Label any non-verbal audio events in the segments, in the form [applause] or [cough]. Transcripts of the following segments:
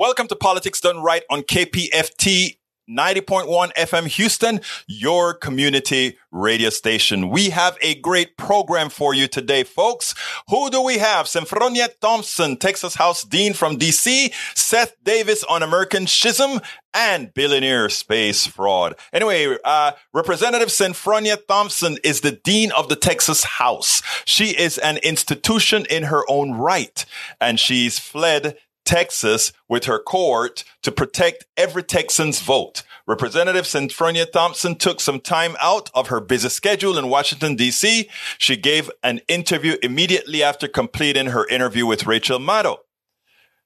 Welcome to Politics Done Right on KPFT 90.1 FM Houston, your community radio station. We have a great program for you today, folks. Who do we have? Senfronia Thompson, Texas House Dean from DC, Seth Davis on American Schism, and billionaire space fraud. Anyway, uh, Representative Senfronia Thompson is the Dean of the Texas House. She is an institution in her own right, and she's fled Texas with her court to protect every Texan's vote. Representative Senfronia Thompson took some time out of her busy schedule in Washington, D.C. She gave an interview immediately after completing her interview with Rachel Maddow.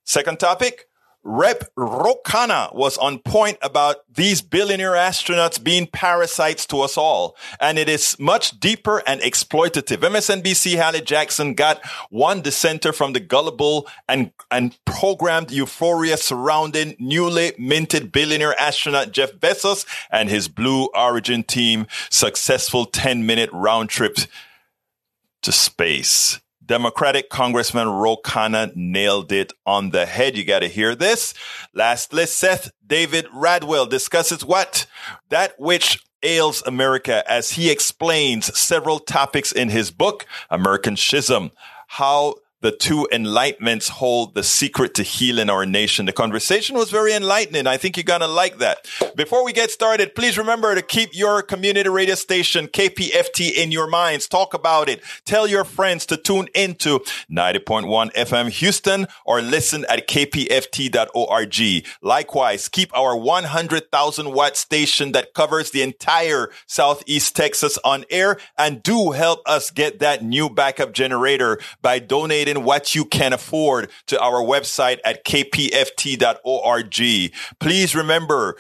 Second topic, Rep Ro Khanna was on point about these billionaire astronauts being parasites to us all. And it is much deeper and exploitative. MSNBC Hallie Jackson got one dissenter from the gullible and, and programmed euphoria surrounding newly minted billionaire astronaut Jeff Bezos and his Blue Origin team successful 10 minute round trip to space. Democratic Congressman Ro Khanna nailed it on the head. You got to hear this. Lastly, Seth David Radwell discusses what? That which ails America as he explains several topics in his book, American Schism. How the two enlightenments hold the secret to healing our nation. The conversation was very enlightening. I think you're going to like that. Before we get started, please remember to keep your community radio station, KPFT, in your minds. Talk about it. Tell your friends to tune into 90.1 FM Houston or listen at kpft.org. Likewise, keep our 100,000 watt station that covers the entire Southeast Texas on air and do help us get that new backup generator by donating what you can afford to our website at kpft.org. Please remember,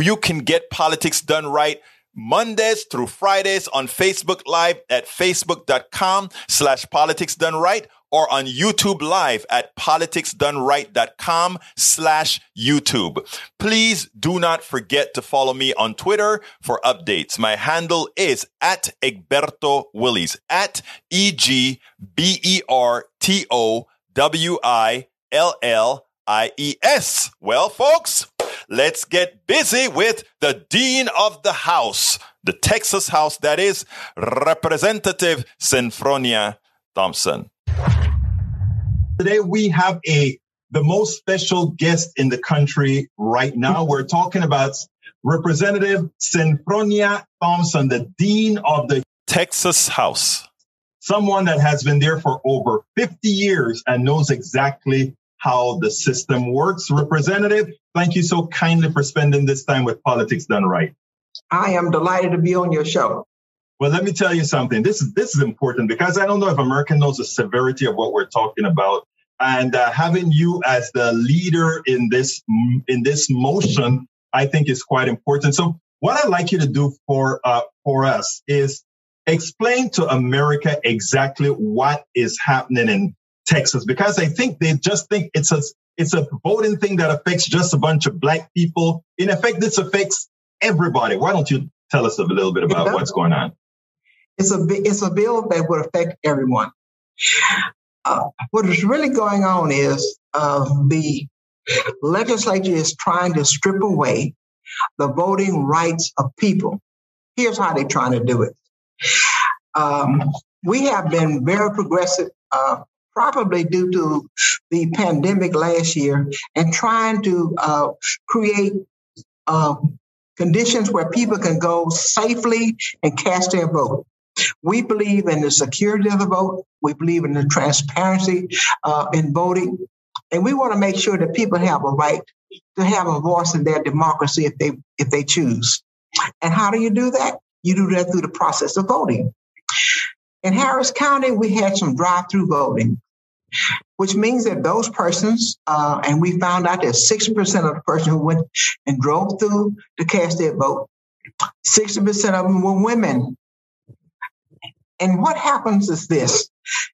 you can get politics done right Mondays through Fridays on Facebook Live at facebook.com slash politics done right or on YouTube Live at politicsdoneright.com slash YouTube. Please do not forget to follow me on Twitter for updates. My handle is at Egberto Willies, at E-G-B-E-R-T-O-W-I-L-L-I-E-S. Well, folks, let's get busy with the Dean of the House, the Texas House, that is Representative Senfronia Thompson. Today we have a the most special guest in the country right now. We're talking about Representative Senfronia Thompson, the Dean of the Texas House. Someone that has been there for over 50 years and knows exactly how the system works. Representative, thank you so kindly for spending this time with Politics Done Right. I am delighted to be on your show. Well, let me tell you something. This is this is important because I don't know if America knows the severity of what we're talking about, and uh, having you as the leader in this in this motion, I think is quite important. So, what I'd like you to do for uh, for us is explain to America exactly what is happening in Texas, because I think they just think it's a it's a voting thing that affects just a bunch of black people. In effect, this affects everybody. Why don't you tell us a little bit about what's going on? It's a it's a bill that would affect everyone. Uh, what is really going on is uh, the legislature is trying to strip away the voting rights of people. Here's how they're trying to do it. Um, we have been very progressive, uh, probably due to the pandemic last year, and trying to uh, create uh, conditions where people can go safely and cast their vote. We believe in the security of the vote. We believe in the transparency uh, in voting. And we want to make sure that people have a right to have a voice in their democracy if they if they choose. And how do you do that? You do that through the process of voting. In Harris County, we had some drive-through voting, which means that those persons, uh, and we found out that 60% of the person who went and drove through to cast their vote, 60% of them were women. And what happens is this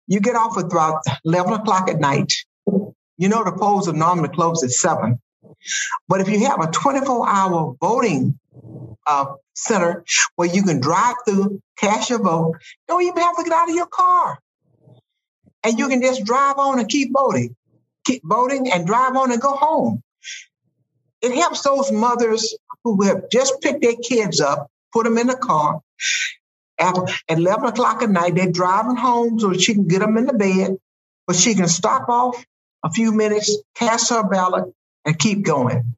you get off at about 11 o'clock at night. You know, the polls are normally closed at 7. But if you have a 24 hour voting uh, center where you can drive through, cast your vote, don't even have to get out of your car. And you can just drive on and keep voting, keep voting and drive on and go home. It helps those mothers who have just picked their kids up, put them in the car. At 11 o'clock at night, they're driving home so she can get them in the bed, but she can stop off a few minutes, cast her ballot, and keep going.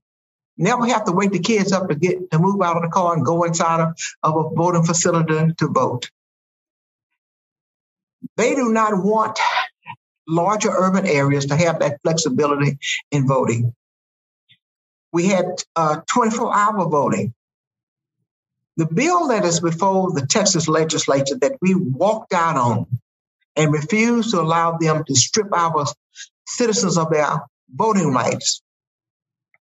Never have to wake the kids up to get to move out of the car and go inside of, of a voting facility to vote. They do not want larger urban areas to have that flexibility in voting. We had uh, 24 hour voting. The bill that is before the Texas legislature that we walked out on and refused to allow them to strip our citizens of their voting rights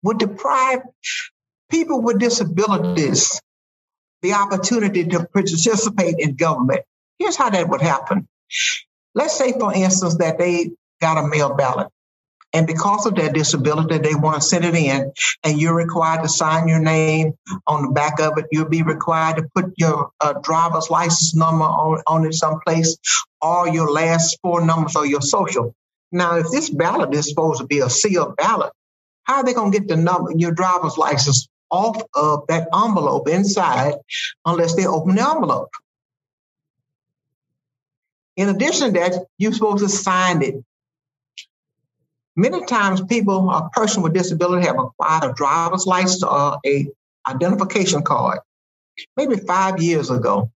would deprive people with disabilities the opportunity to participate in government. Here's how that would happen. Let's say, for instance, that they got a mail ballot. And because of their disability, they want to send it in, and you're required to sign your name on the back of it. You'll be required to put your uh, driver's license number on, on it someplace, or your last four numbers or your social. Now, if this ballot is supposed to be a sealed ballot, how are they going to get the number, your driver's license off of that envelope inside unless they open the envelope? In addition to that, you're supposed to sign it. Many times people, a person with disability have acquired a driver's license or a identification card, maybe five years ago.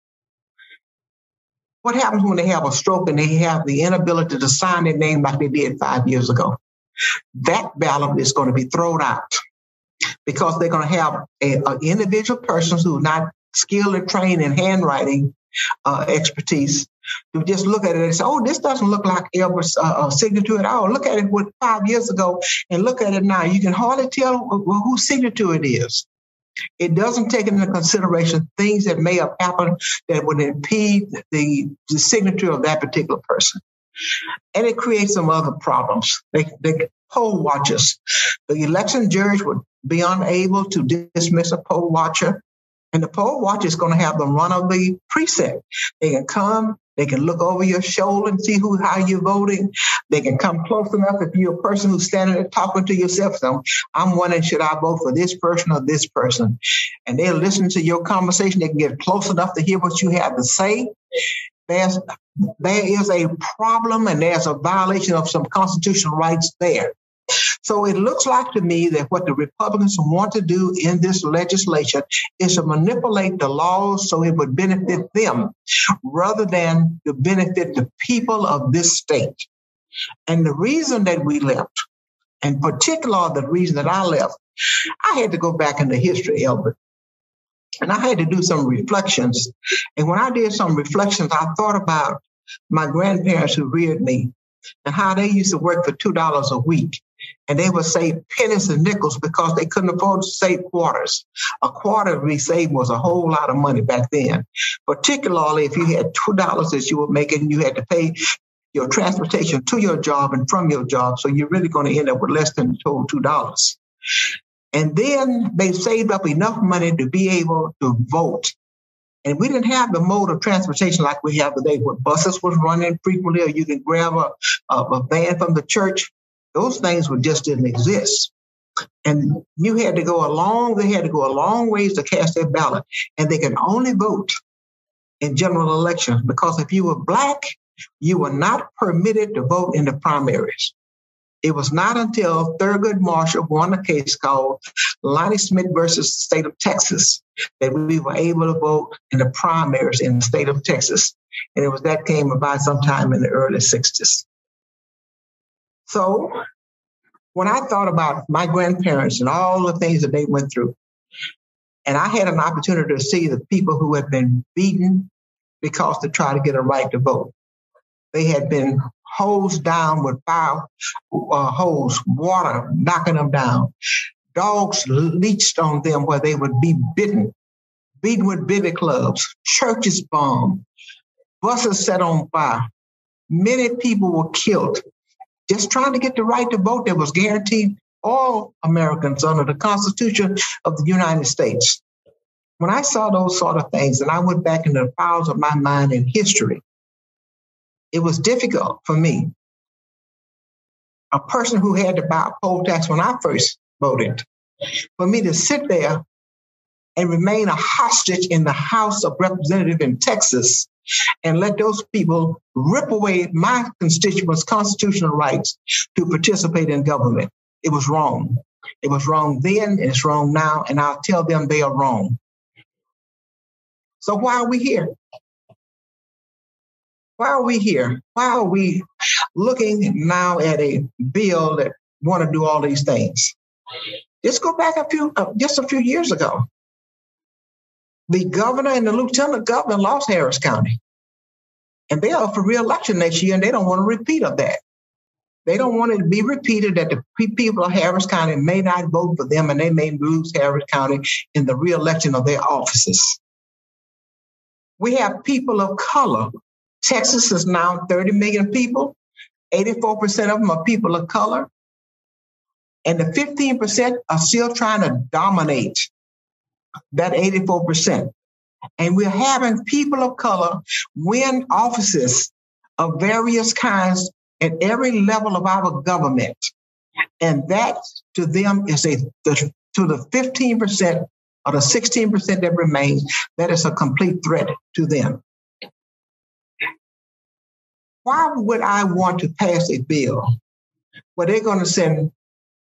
What happens when they have a stroke and they have the inability to sign their name like they did five years ago? That ballot is going to be thrown out because they're going to have an individual person who's not skilled or trained in handwriting uh, expertise to just look at it and say, "Oh, this doesn't look like Elbert's uh, signature at all." Look at it with five years ago, and look at it now. You can hardly tell whose signature it is. It doesn't take into consideration things that may have happened that would impede the, the signature of that particular person. And it creates some other problems. They, they poll watchers. The election judge would be unable to dismiss a poll watcher. And the poll watcher is going to have the run of the precinct. They can come, they can look over your shoulder and see who how you're voting. They can come close enough if you're a person who's standing there talking to yourself. So I'm wondering, should I vote for this person or this person? And they'll listen to your conversation. They can get close enough to hear what you have to say. There's there is a problem and there's a violation of some constitutional rights there. So it looks like to me that what the Republicans want to do in this legislation is to manipulate the laws so it would benefit them rather than to benefit the people of this state. And the reason that we left, and particular, the reason that I left, I had to go back into history, Elbert. And I had to do some reflections. And when I did some reflections, I thought about my grandparents who reared me and how they used to work for $2 a week and they would save pennies and nickels because they couldn't afford to save quarters. A quarter we saved was a whole lot of money back then, particularly if you had two dollars that you were making, you had to pay your transportation to your job and from your job, so you're really going to end up with less than total two dollars. And then they saved up enough money to be able to vote. And we didn't have the mode of transportation like we have today, where buses was running frequently, or you can grab a, a, a van from the church those things would just didn't exist. And you had to go a long, they had to go a long ways to cast their ballot. And they can only vote in general elections because if you were black, you were not permitted to vote in the primaries. It was not until Thurgood Marshall won a case called Lonnie Smith versus the state of Texas that we were able to vote in the primaries in the state of Texas. And it was that came about sometime in the early 60s. So when I thought about my grandparents and all the things that they went through, and I had an opportunity to see the people who had been beaten because to try to get a right to vote. They had been hosed down with fire uh, hose, water knocking them down. Dogs leached on them where they would be bitten, beaten with billy clubs, churches bombed, buses set on fire. Many people were killed just trying to get the right to vote that was guaranteed all Americans under the Constitution of the United States. When I saw those sort of things and I went back into the files of my mind in history, it was difficult for me. A person who had to buy a poll tax when I first voted, for me to sit there and remain a hostage in the House of Representatives in Texas and let those people rip away my constituents' constitutional rights to participate in government. It was wrong. It was wrong then, and it's wrong now, and I'll tell them they are wrong. So why are we here? Why are we here? Why are we looking now at a bill that want to do all these things? Let's go back a few, uh, just a few years ago. The governor and the lieutenant governor lost Harris County, and they are for reelection next year, and they don't want to repeat of that. They don't want it to be repeated that the people of Harris County may not vote for them, and they may lose Harris County in the reelection of their offices. We have people of color Texas is now 30 million people. 84% of them are people of color. And the 15% are still trying to dominate that 84%. And we're having people of color win offices of various kinds at every level of our government. And that to them is a the, to the 15% or the 16% that remains, that is a complete threat to them. Why would I want to pass a bill where they're going to send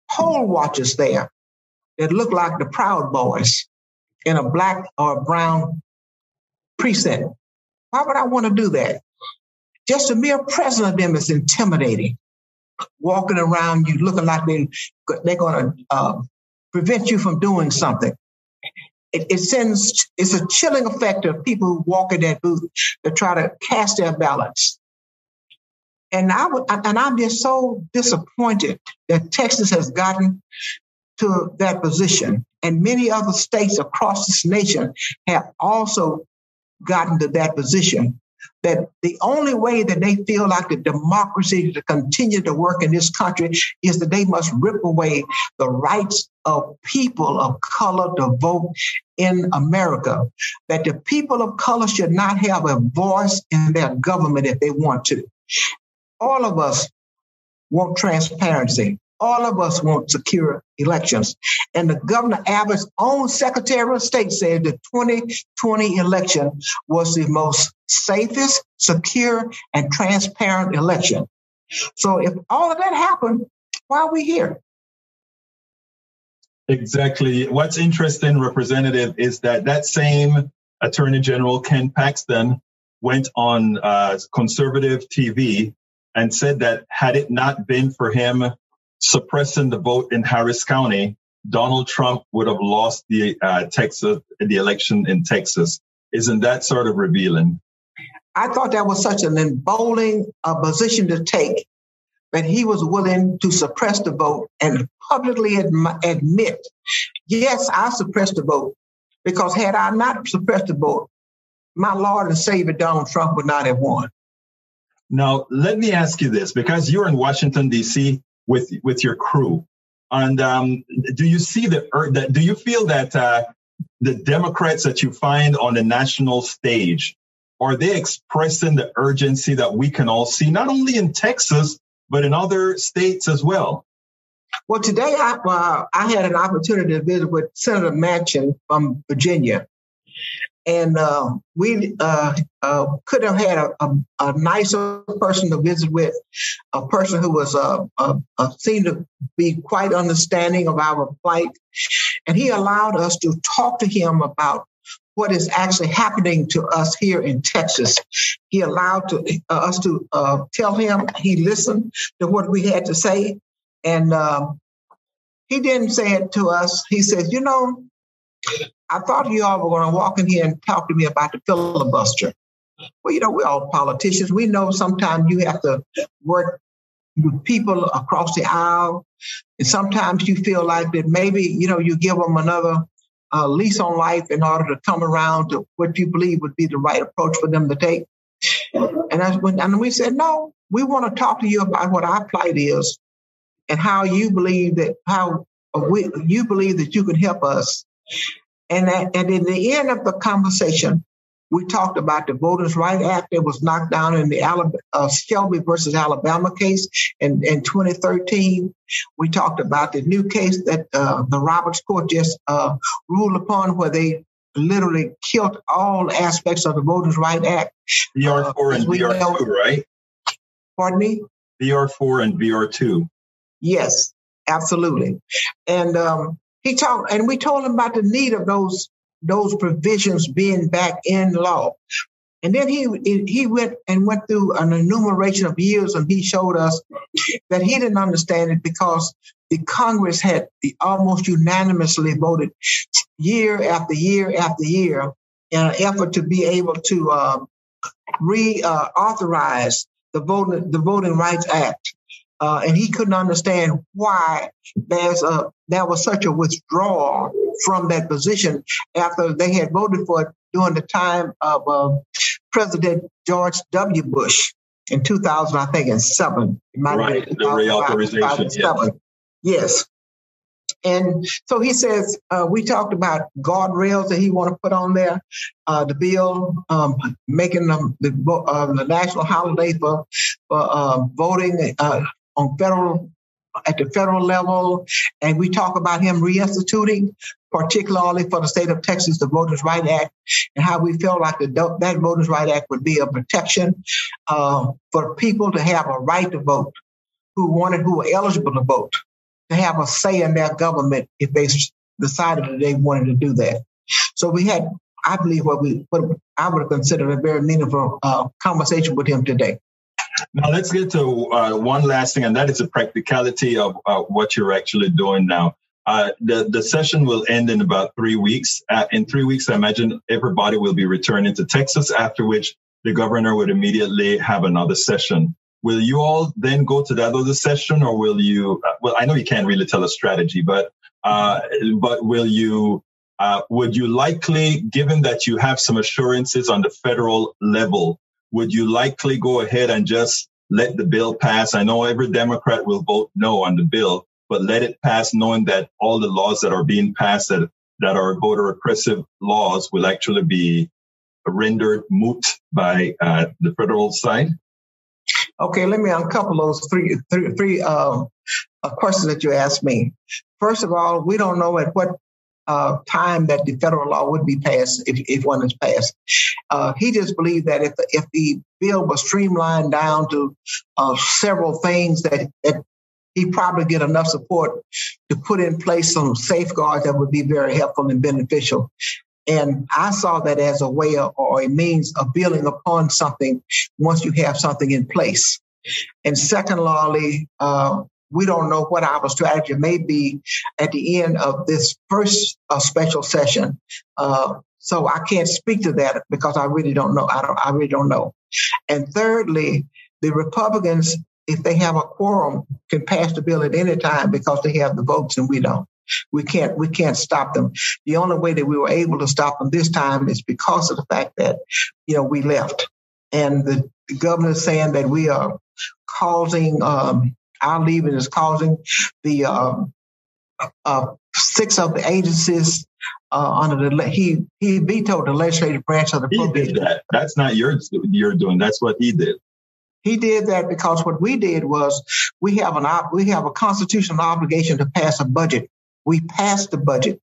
poll watchers there that look like the Proud Boys in a black or brown precinct? Why would I want to do that? Just the mere presence of them is intimidating. Walking around you looking like they, they're going to uh, prevent you from doing something. It, it, sends, it's a chilling effect of people who walk in that booth to try to cast their ballots. And I would, and I'm just so disappointed that Texas has gotten to that position, and many other states across this nation have also gotten to that position. That the only way that they feel like the democracy to continue to work in this country is that they must rip away the rights of people of color to vote in America. That the people of color should not have a voice in their government if they want to. All of us want transparency. All of us want secure elections. And the Governor Abbott's own Secretary of State said the 2020 election was the most safest, secure, and transparent election. So if all of that happened, why are we here? Exactly. What's interesting, Representative, is that that same Attorney General Ken Paxton went on uh, conservative TV and said that had it not been for him suppressing the vote in Harris County, Donald Trump would have lost the uh, Texas the election in Texas. Isn't that sort of revealing? I thought that was such an emboldening uh, position to take that he was willing to suppress the vote and publicly adm- admit, yes, I suppressed the vote because had I not suppressed the vote, my Lord and Savior Donald Trump would not have won. Now, let me ask you this because you're in Washington, D.C. with, with your crew. And um, do you see the, that, do you feel that uh, the Democrats that you find on the national stage, are they expressing the urgency that we can all see, not only in Texas, but in other states as well? Well, today I, uh, I had an opportunity to visit with Senator Manchin from Virginia. And uh, we uh, uh, could have had a, a, a, nicer person to visit with, a person who was uh, uh, uh, seemed to be quite understanding of our plight, and he allowed us to talk to him about what is actually happening to us here in Texas. He allowed to, us to tell him. He listened to what we had to say, and um, he didn't say it to us. He said, "You know." I thought you all were going to walk in here and talk to me about the filibuster. Well, you know, we're all politicians. We know sometimes you have to work with people across the aisle. And sometimes you feel like that maybe, you know, you give them another uh, lease on life in order to come around to what you believe would be the right approach for them to take. And when, and we said, no, we want to talk to you about what our plight is and how you believe that, how we, you believe that you can help us and, that, and in the end of the conversation, we talked about the Voters' Right Act that was knocked down in the Alabama, uh, Shelby versus Alabama case in, in 2013. We talked about the new case that uh, the Roberts Court just uh, ruled upon, where they literally killed all aspects of the Voters' Right Act. VR4 uh, and VR2, right? Pardon me? VR4 and VR2. Yes, absolutely. And um, he talked, and we told him about the need of those those provisions being back in law. And then he he went and went through an enumeration of years, and he showed us that he didn't understand it because the Congress had almost unanimously voted year after year after year in an effort to be able to uh, reauthorize uh, the voting the Voting Rights Act uh, and he couldn't understand why there's a there was such a withdrawal from that position after they had voted for it during the time of uh, President George W. Bush in 2000, I think, in seven. right, the reauthorization. Yes. yes. And so he says, uh, we talked about guardrails that he want to put on there. Uh, the bill um, making them the, uh, the national holiday for, for um, voting uh, on federal at the federal level, and we talk about him reinstituting, particularly for the state of Texas, the Voters' Right Act, and how we felt like the, that Voters' Right Act would be a protection uh, for people to have a right to vote, who wanted, who were eligible to vote, to have a say in their government if they decided that they wanted to do that. So we had, I believe, what we, what I would consider a very meaningful uh, conversation with him today. Now let's get to uh, one last thing, and that is the practicality of uh, what you're actually doing now. Uh, the the session will end in about three weeks. Uh, in three weeks, I imagine everybody will be returning to Texas. After which, the governor would immediately have another session. Will you all then go to that other session, or will you? Uh, well, I know you can't really tell a strategy, but uh, but will you? would you likely, given that you have some assurances on the federal level, would you likely go ahead and just let the bill pass? I know every Democrat will vote no on the bill, but let it pass knowing that all the laws that are being passed that, that are voter oppressive laws will actually be rendered moot by uh, the federal side? Okay, let me uncouple those three, three, three um, uh, questions that you asked me. First of all, we don't know at what uh, time that the federal law would be passed if, if one is passed. Uh, he just believed that if the, if the bill was streamlined down to uh, several things that, that he probably get enough support to put in place some safeguards that would be very helpful and beneficial. And I saw that as a way of, or a means of building upon something once you have something in place. And secondly, uh, we don't know what our strategy may be at the end of this first uh, special session. Uh, so I can't speak to that because I really don't know. I don't. I really don't know. And thirdly, the Republicans, if they have a quorum, can pass the bill at any time because they have the votes and we don't. We can't. We can't stop them. The only way that we were able to stop them this time is because of the fact that you know we left, and the, the governor is saying that we are causing um, our leaving is causing the um, uh, six of the agencies uh, under the he he vetoed the legislative branch of the he did that. That's not your you're doing. That's what he did. He did that because what we did was we have an we have a constitutional obligation to pass a budget. We passed the budget.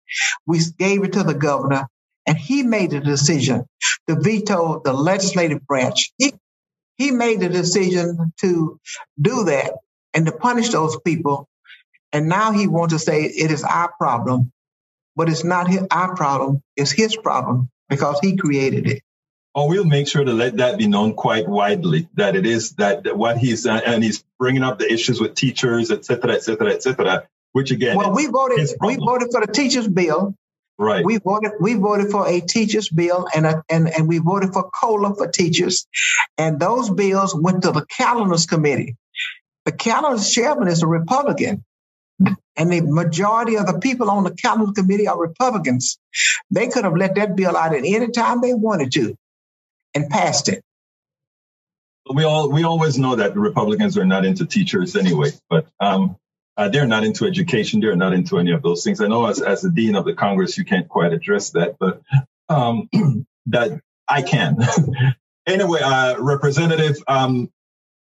We gave it to the governor, and he made the decision to veto the legislative branch. He, he made the decision to do that and to punish those people. And now he wants to say it is our problem, but it's not his, our problem, it's his problem because he created it. Oh, we'll make sure to let that be known quite widely that it is that, that what he's uh, and he's bringing up the issues with teachers, et cetera, et cetera, et cetera. Which again, well, we voted we voted for the teachers bill. Right. We voted we voted for a teachers bill and a, and and we voted for cola for teachers, and those bills went to the calendars committee. The calendars chairman is a Republican, and the majority of the people on the calendar committee are Republicans. They could have let that bill out at any time they wanted to, and passed it. We all we always know that the Republicans are not into teachers anyway, but um, uh, they're not into education. They're not into any of those things. I know as, as the dean of the Congress, you can't quite address that, but um, [clears throat] that I can. [laughs] anyway, uh, Representative, um,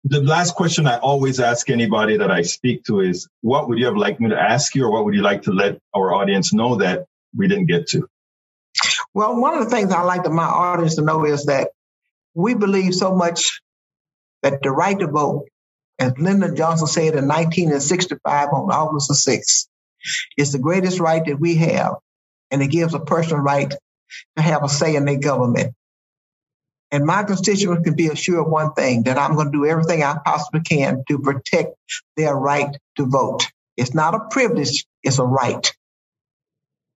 the last question I always ask anybody that I speak to is, what would you have liked me to ask you, or what would you like to let our audience know that we didn't get to? Well, one of the things I like my audience to know is that we believe so much that the right to vote as Lyndon Johnson said in 1965 on August the 6th, is the greatest right that we have, and it gives a person right to have a say in their government. And my constituents can be assured one thing that I'm going to do everything I possibly can to protect their right to vote. It's not a privilege, it's a right.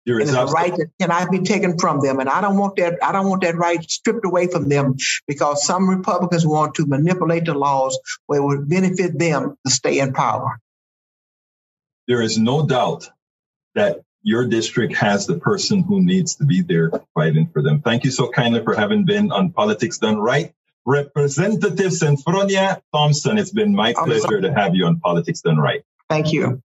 There is a right that cannot be taken from them, and I don't want that. I don't want that right stripped away from them because some Republicans want to manipulate the laws where it would benefit them to stay in power. There is no doubt that your district has the person who needs to be there fighting for them. Thank you so kindly for having been on Politics Done Right. Representative Senfronia Thompson, it's been my pleasure to have you on Politics Done Right. Thank you.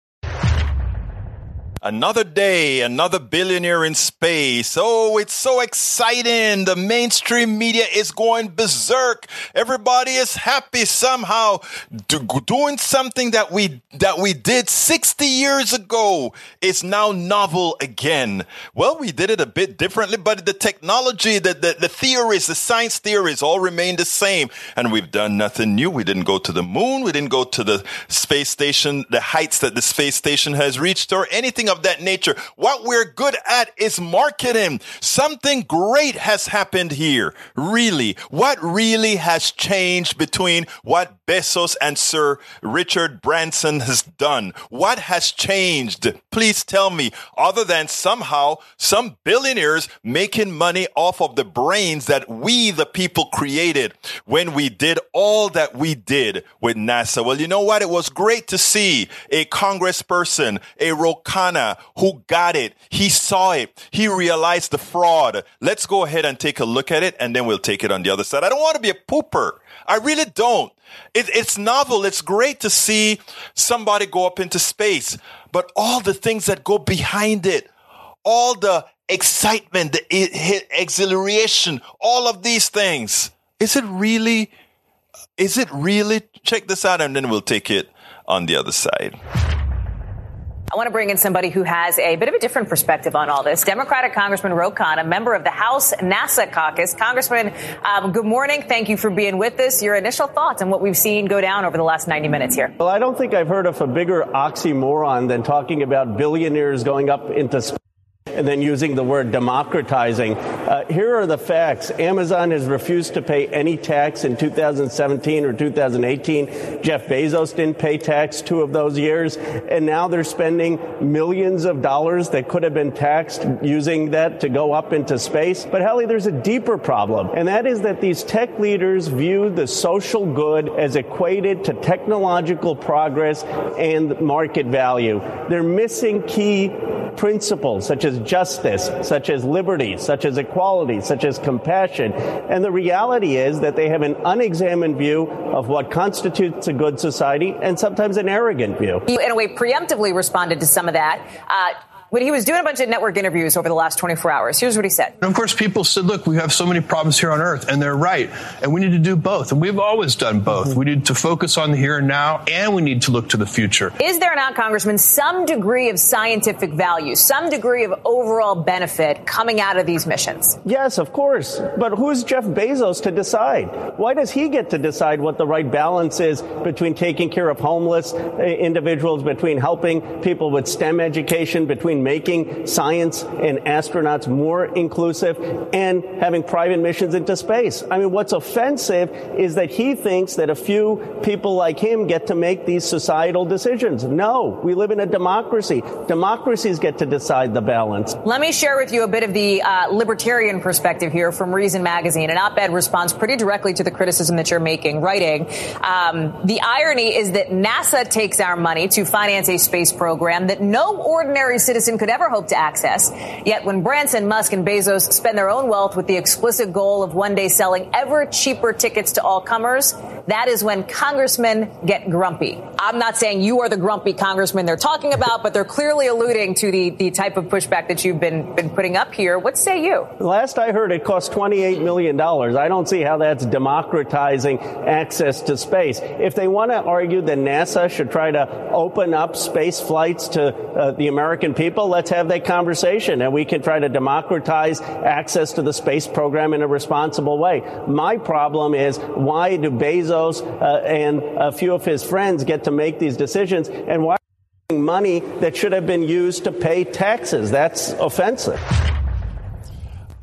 Another day, another billionaire in space. Oh, it's so exciting. The mainstream media is going berserk. Everybody is happy somehow do, doing something that we, that we did 60 years ago is now novel again. Well, we did it a bit differently, but the technology, the, the, the theories, the science theories all remain the same. And we've done nothing new. We didn't go to the moon. We didn't go to the space station, the heights that the space station has reached or anything of that nature. What we're good at is marketing. Something great has happened here. Really. What really has changed between what Bezos and Sir Richard Branson has done? What has changed? Please tell me, other than somehow some billionaires making money off of the brains that we, the people, created when we did all that we did with NASA. Well, you know what? It was great to see a congressperson, a Ro Khanna, who got it. He saw it. He realized the fraud. Let's go ahead and take a look at it and then we'll take it on the other side. I don't want to be a pooper. I really don't. It, it's novel. It's great to see somebody go up into space, but all the things that go behind it, all the excitement, the exhilaration, all of these things. Is it really, is it really? Check this out and then we'll take it on the other side. I want to bring in somebody who has a bit of a different perspective on all this. Democratic Congressman Ro a member of the House NASA caucus. Congressman, um, good morning. Thank you for being with us. Your initial thoughts on what we've seen go down over the last 90 minutes here. Well, I don't think I've heard of a bigger oxymoron than talking about billionaires going up into space and then using the word democratizing. Uh, here are the facts. Amazon has refused to pay any tax in 2017 or 2018. Jeff Bezos didn't pay tax two of those years. And now they're spending millions of dollars that could have been taxed using that to go up into space. But Hallie, there's a deeper problem. And that is that these tech leaders view the social good as equated to technological progress and market value. They're missing key principles such as justice, such as liberty, such as equality, such as compassion. And the reality is that they have an unexamined view of what constitutes a good society and sometimes an arrogant view. You, in a way, preemptively responded to some of that. Uh, when he was doing a bunch of network interviews over the last 24 hours. Here's what he said. And of course, people said, look, we have so many problems here on Earth, and they're right. And we need to do both. And we've always done both. We need to focus on the here and now, and we need to look to the future. Is there not, Congressman, some degree of scientific value, some degree of overall benefit coming out of these missions? Yes, of course. But who's Jeff Bezos to decide? Why does he get to decide what the right balance is between taking care of homeless uh, individuals, between helping people with STEM education, between making science and astronauts more inclusive, and having private missions into space? I mean, what's offensive is that he thinks that a few people like him get to make these societal decisions. No, we live in a democracy. Democracies get to decide the balance. Let me share with you a bit of the uh, libertarian perspective here from Reason Magazine. An op-ed responds pretty directly to the criticism that you're making, writing, um, the irony is that NASA takes our money to finance a space program that no ordinary citizen could ever hope to access. Yet when Branson, Musk, and Bezos spend their own wealth with the explicit goal of one day selling ever cheaper tickets to all comers, that is when congressmen get grumpy. I'm not saying you are the grumpy congressman they're talking about, but they're clearly alluding to the, the type of pushback that you've been, been putting up here. What say you? Last I heard, it cost $28 million. I don't see how that's democratizing access to space. If they want to argue that NASA should try to open up space flights to uh, the American people, let's have that conversation and we can try to democratize access to the space program in a responsible way. My problem is why do Bezos uh, and a few of his friends get to make these decisions and why money that should have been used to pay taxes? That's offensive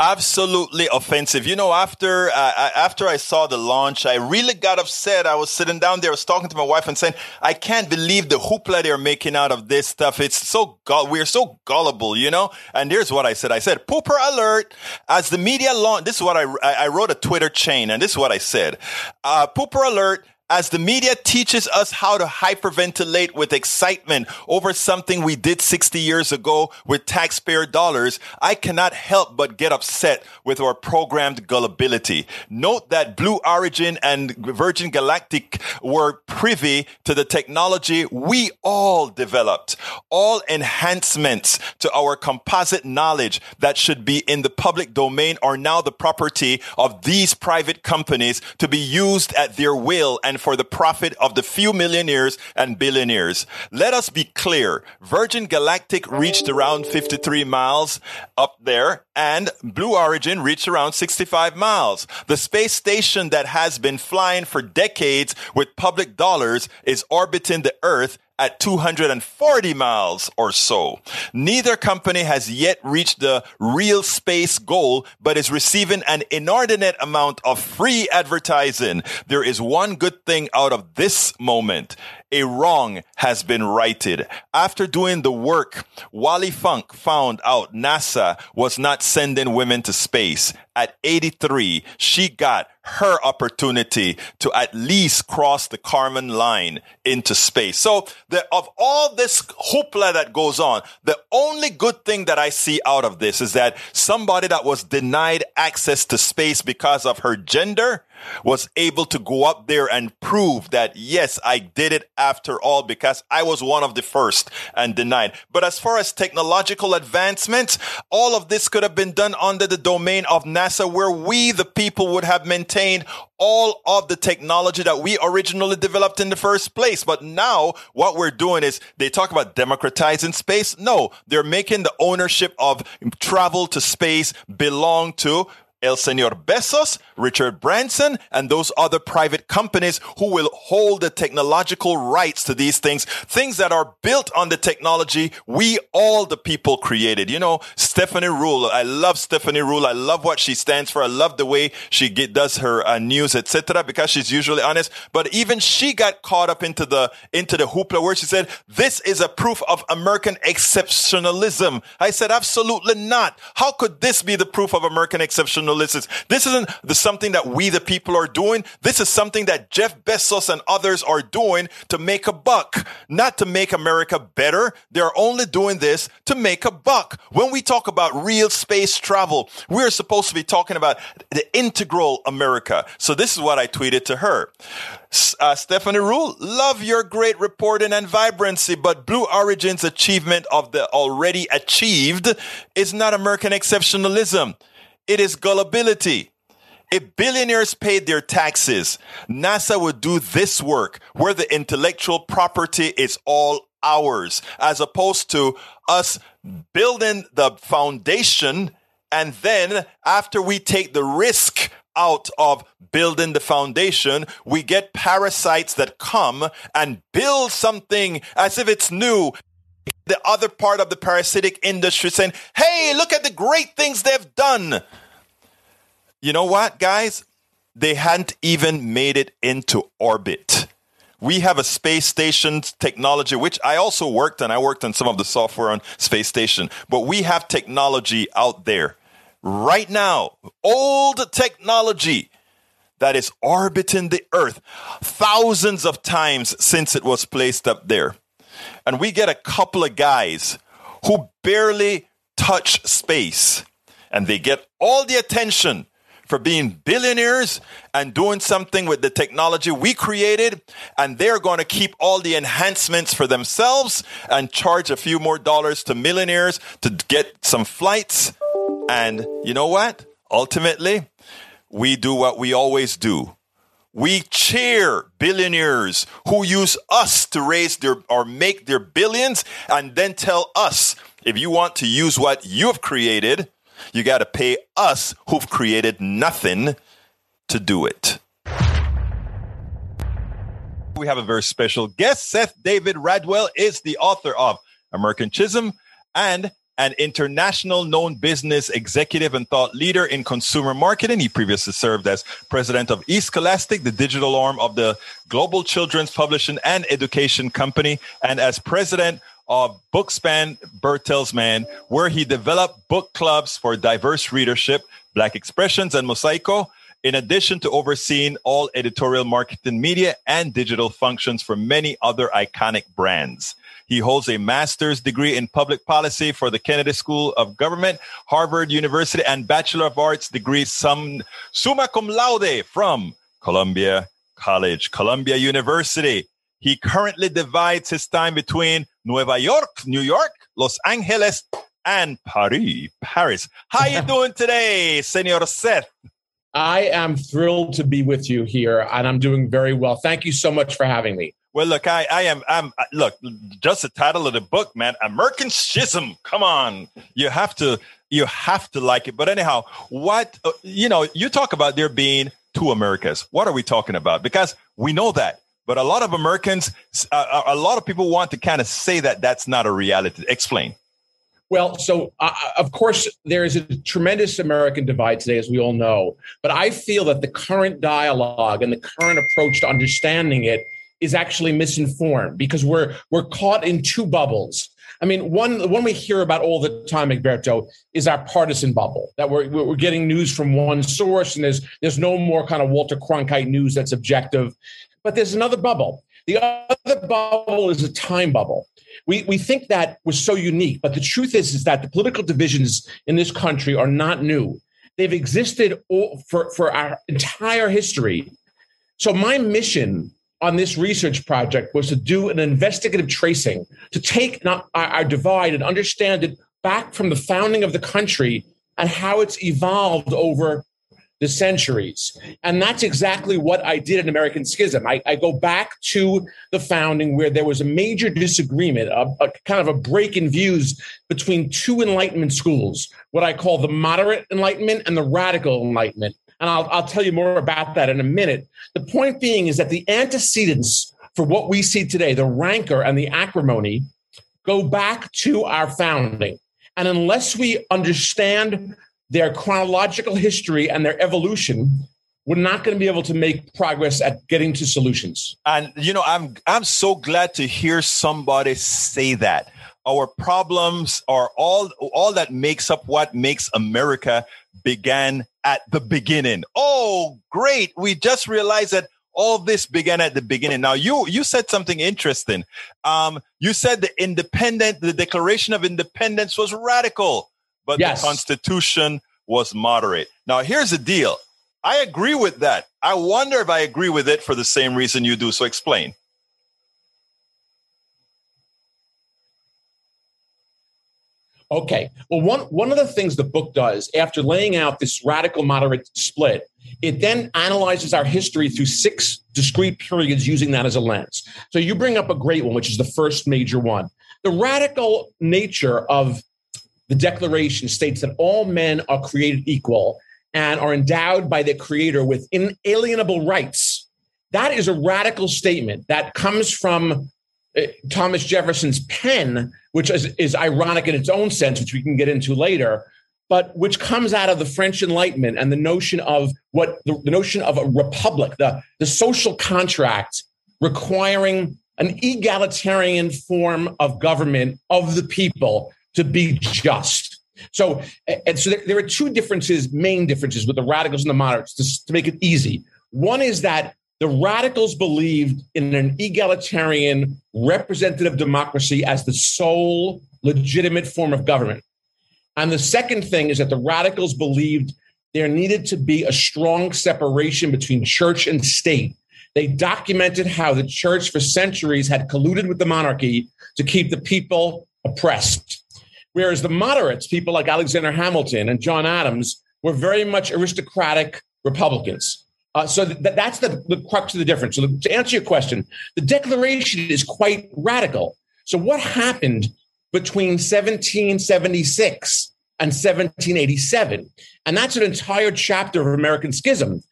absolutely offensive. You know, after uh, after I saw the launch, I really got upset. I was sitting down there, I was talking to my wife and saying, "I can't believe the hoopla they're making out of this stuff. It's so we're so gullible, you know." And here's what I said: I said, "Pooper alert!" As the media launch, this is what I I wrote a Twitter chain, and this is what I said: uh, "Pooper alert." As the media teaches us how to hyperventilate with excitement over something we did 60 years ago with taxpayer dollars, I cannot help but get upset with our programmed gullibility. Note that Blue Origin and Virgin Galactic were privy to the technology we all developed. All enhancements to our composite knowledge that should be in the public domain are now the property of these private companies to be used at their will and for the profit of the few millionaires and billionaires. Let us be clear. Virgin Galactic reached around 53 miles up there and Blue Origin reached around 65 miles. The space station that has been flying for decades with public dollars is orbiting the Earth at 240 miles or so. Neither company has yet reached the real space goal, but is receiving an inordinate amount of free advertising. There is one good thing out of this moment. A wrong has been righted. After doing the work, Wally Funk found out NASA was not sending women to space. At 83, she got her opportunity to at least cross the Kármán line into space. So the, of all this hoopla that goes on, the only good thing that I see out of this is that somebody that was denied access to space because of her gender was able to go up there and prove that yes, I did it after all because I was one of the first and denied. But as far as technological advancements, all of this could have been done under the domain of NASA where we, the people, would have maintained all of the technology that we originally developed in the first place. But now what we're doing is they talk about democratizing space. No, they're making the ownership of travel to space belong to El Senor Bezos, Richard Branson, and those other private companies who will hold the technological rights to these things, things that are built on the technology we all the people created. You know, Stephanie Ruhle, I love Stephanie Ruhle. I love what she stands for. I love the way she get, does her uh, news, etc., because she's usually honest. But even she got caught up into the into the hoopla where she said this is a proof of American exceptionalism. I said absolutely not. How could this be the proof of American exceptionalism? Exceptionalism. This isn't the something that we the people are doing. This is something that Jeff Bezos and others are doing to make a buck, not to make America better. They're only doing this to make a buck. When we talk about real space travel, we're supposed to be talking about the integral America. So this is what I tweeted to her. Uh, Stephanie Ruhle, love your great reporting and vibrancy, but Blue Origin's achievement of the already achieved is not American exceptionalism. It is gullibility. If billionaires paid their taxes, NASA would do this work where the intellectual property is all ours, as opposed to us building the foundation. And then after we take the risk out of building the foundation, we get parasites that come and build something as if it's new. The other part of the parasitic industry saying, Hey, look at the great things they've done. You know what, guys? They hadn't even made it into orbit. We have a space station technology, which I also worked on. I worked on some of the software on space station, but we have technology out there right now, old technology that is orbiting the earth thousands of times since it was placed up there. And we get a couple of guys who barely touch space and they get all the attention for being billionaires and doing something with the technology we created. And they're going to keep all the enhancements for themselves and charge a few more dollars to millionaires to get some flights and you know what? Ultimately, we do what we always do. We cheer billionaires who use us to raise their or make their billions and then tell us if you want to use what you've created, you got to pay us who've created nothing to do it. We have a very special guest. Seth David Radwell is the author of American Schism and an international known business executive and thought leader in consumer marketing. He previously served as president of eScholastic, the digital arm of the global children's publishing and education company, and as president of Bookspan Bertelsmann, where he developed book clubs for diverse readership, Black Expressions, and Mosaico, in addition to overseeing all editorial marketing media and digital functions for many other iconic brands. He holds a master's degree in public policy for the Kennedy School of Government, Harvard University, and Bachelor of Arts degree sum, summa cum laude from Columbia College, Columbia University. He currently divides his time between Nueva York, New York, Los Angeles, and Paris, Paris. How are you [laughs] doing today, Senor Seth? I am thrilled to be with you here, and I'm doing very well. Thank you so much for having me. Well, look, I, I am, I'm, look, just the title of the book, man, American Schism. Come on, you have to, you have to like it. But anyhow, what, uh, you know, you talk about there being two Americas. What are we talking about? Because we know that, but a lot of Americans, uh, a lot of people want to kind of say that that's not a reality. Explain. Well, so uh, of course, there is a tremendous American divide today, as we all know. But I feel that the current dialogue and the current approach to understanding it is actually misinformed because we're we're caught in two bubbles. I mean, one one we hear about all the time, Egberto, is our partisan bubble. That we're we're getting news from one source, and there's there's no more kind of Walter Cronkite news that's objective. But there's another bubble. The other bubble is a time bubble. We we think that was so unique, but the truth is is that the political divisions in this country are not new. They've existed for for our entire history. So my mission on this research project was to do an investigative tracing to take our, our divide and understand it back from the founding of the country and how it's evolved over the centuries. And that's exactly what I did in American Schism. I, I go back to the founding where there was a major disagreement, a, a, kind of a break in views between two Enlightenment schools, what I call the moderate Enlightenment and the radical Enlightenment. And I'll, I'll tell you more about that in a minute. The point being is that the antecedents for what we see today, the rancor and the acrimony, go back to our founding. And unless we understand their chronological history and their evolution, we're not going to be able to make progress at getting to solutions. And you know, I'm I'm so glad to hear somebody say that. Our problems are all all that makes up what makes America began at the beginning. Oh, great. We just realized that all this began at the beginning. Now you you said something interesting. Um, you said the independent, the Declaration of Independence was radical, but yes. the Constitution was moderate. Now here's the deal. I agree with that. I wonder if I agree with it for the same reason you do. So explain. Okay. Well, one one of the things the book does after laying out this radical moderate split, it then analyzes our history through six discrete periods using that as a lens. So you bring up a great one, which is the first major one. The radical nature of the Declaration states that all men are created equal and are endowed by their creator with inalienable rights. That is a radical statement that comes from uh, Thomas Jefferson's pen, which is, is ironic in its own sense, which we can get into later, but which comes out of the French Enlightenment and the notion of what the, the notion of a republic, the, the social contract requiring an egalitarian form of government of the people to be just. So, and so there, are two differences, main differences with the radicals and the moderates to, to make it easy. One is that the radicals believed in an egalitarian representative democracy as the sole legitimate form of government. And the second thing is that the radicals believed there needed to be a strong separation between church and state. They documented how the church for centuries had colluded with the monarchy to keep the people oppressed. Whereas the moderates, people like Alexander Hamilton and John Adams, were very much aristocratic Republicans. Uh, so th- that's the, the crux of the difference. So to answer your question, the Declaration is quite radical. So what happened between 1776 and 1787? And that's an entire chapter of American schism.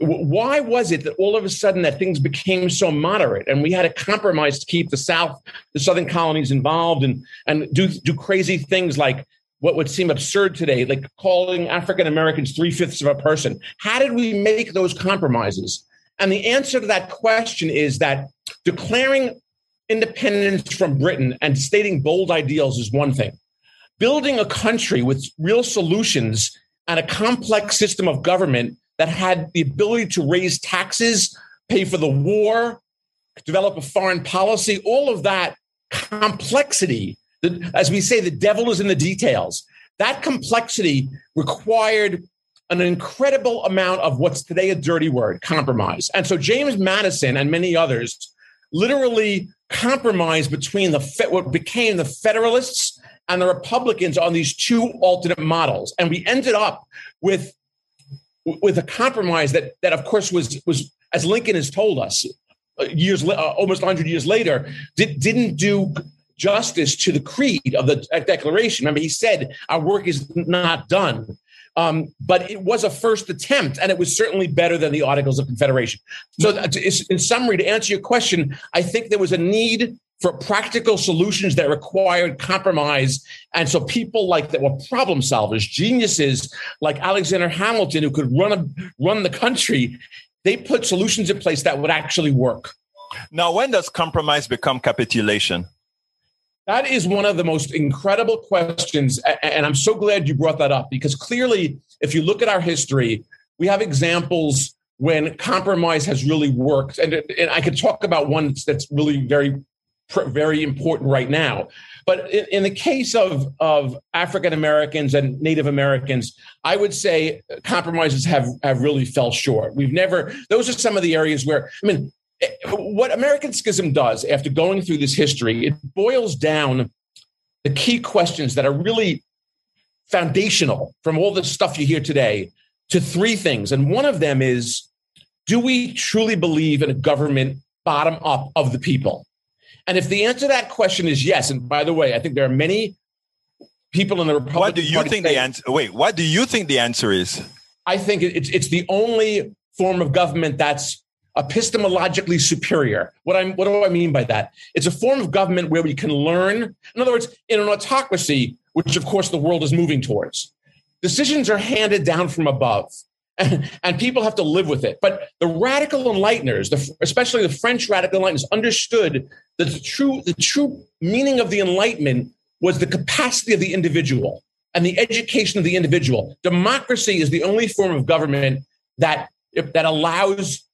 Why was it that all of a sudden that things became so moderate and we had a compromise to keep the South, the Southern colonies involved and, and do, do crazy things like what would seem absurd today, like calling African Americans three fifths of a person. How did we make those compromises? And the answer to that question is that declaring independence from Britain and stating bold ideals is one thing. Building a country with real solutions and a complex system of government that had the ability to raise taxes, pay for the war, develop a foreign policy, all of that complexity the, as we say, the devil is in the details. That complexity required an incredible amount of what's today a dirty word compromise. And so James Madison and many others literally compromised between the what became the Federalists and the Republicans on these two alternate models. And we ended up with with a compromise that that of course was was as Lincoln has told us uh, years uh, almost 100 years later did, didn't do justice to the creed of the Declaration. Remember, he said our work is not done. Um, but it was a first attempt, and it was certainly better than the Articles of Confederation. So, in summary, to answer your question, I think there was a need for practical solutions that required compromise. And so, people like that were problem solvers, geniuses like Alexander Hamilton, who could run a, run the country, they put solutions in place that would actually work. Now, when does compromise become capitulation? That is one of the most incredible questions. And I'm so glad you brought that up because clearly, if you look at our history, we have examples when compromise has really worked. And, and I could talk about one that's really very, very important right now. But in, in the case of, of African Americans and Native Americans, I would say compromises have, have really fell short. We've never, those are some of the areas where, I mean, eh, what American Schism does after going through this history, it boils down the key questions that are really foundational from all the stuff you hear today to three things. And one of them is do we truly believe in a government bottom up of the people? And if the answer to that question is yes, and by the way, I think there are many people in the Republican What do you Party think the answer? Wait, what do you think the answer is? I think it's it's the only form of government that's epistemologically superior. What I'm what do I mean by that? It's a form of government where we can learn. In other words, in an autocracy, which of course the world is moving towards, decisions are handed down from above. And, [laughs] and people have to live with it. But the radical enlighteners, the, especially the French radical enlighteners, understood the true, the true meaning of the Enlightenment was the capacity of the individual. and the education of the individual. Democracy is the only form of government that that allows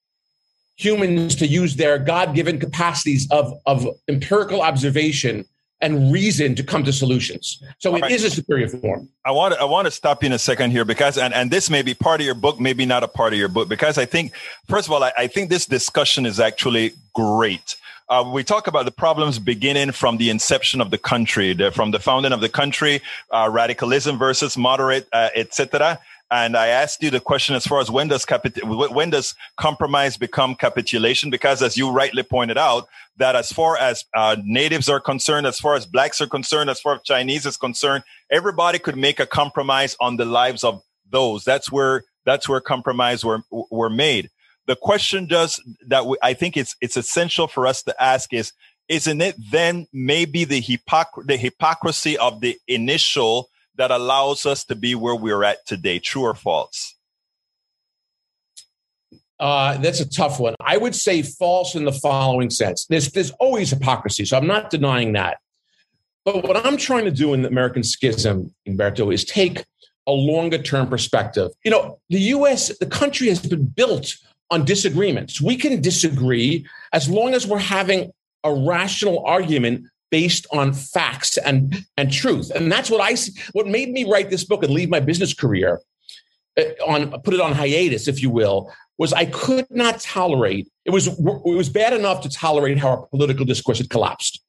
humans to use their God-given capacities of, of empirical observation and reason to come to solutions. So it right. is a superior form. I want to, I want to stop you in a second here because and, and this may be part of your book, maybe not a part of your book, because I think first of all, I, I think this discussion is actually great. Uh, we talk about the problems beginning from the inception of the country, the, from the founding of the country, uh, radicalism versus moderate, uh, etc. And I asked you the question as far as when does capit- when does compromise become capitulation? Because as you rightly pointed out, that as far as uh, natives are concerned, as far as blacks are concerned, as far as Chinese is concerned, everybody could make a compromise on the lives of those. That's where that's where compromise were were made. The question does that we, I think it's it's essential for us to ask is isn't it then maybe the hypocr- the hypocrisy of the initial that allows us to be where we're at today? True or false? Uh, that's a tough one. I would say false in the following sense. There's there's always hypocrisy, so I'm not denying that. But what I'm trying to do in the American Schism, Umberto, is take a longer term perspective. You know, the U.S. the country has been built on disagreements. We can disagree as long as we're having a rational argument based on facts and and truth. And that's what I what made me write this book and leave my business career uh, on put it on hiatus, if you will, was I could not tolerate. It was it was bad enough to tolerate how our political discourse had collapsed,